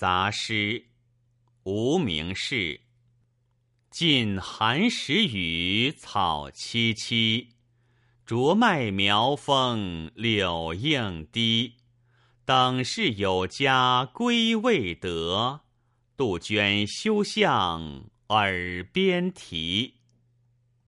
杂诗，无名氏。近寒食雨草萋萋，竹麦苗风柳映堤。等是有家归未得，杜鹃休向耳边啼。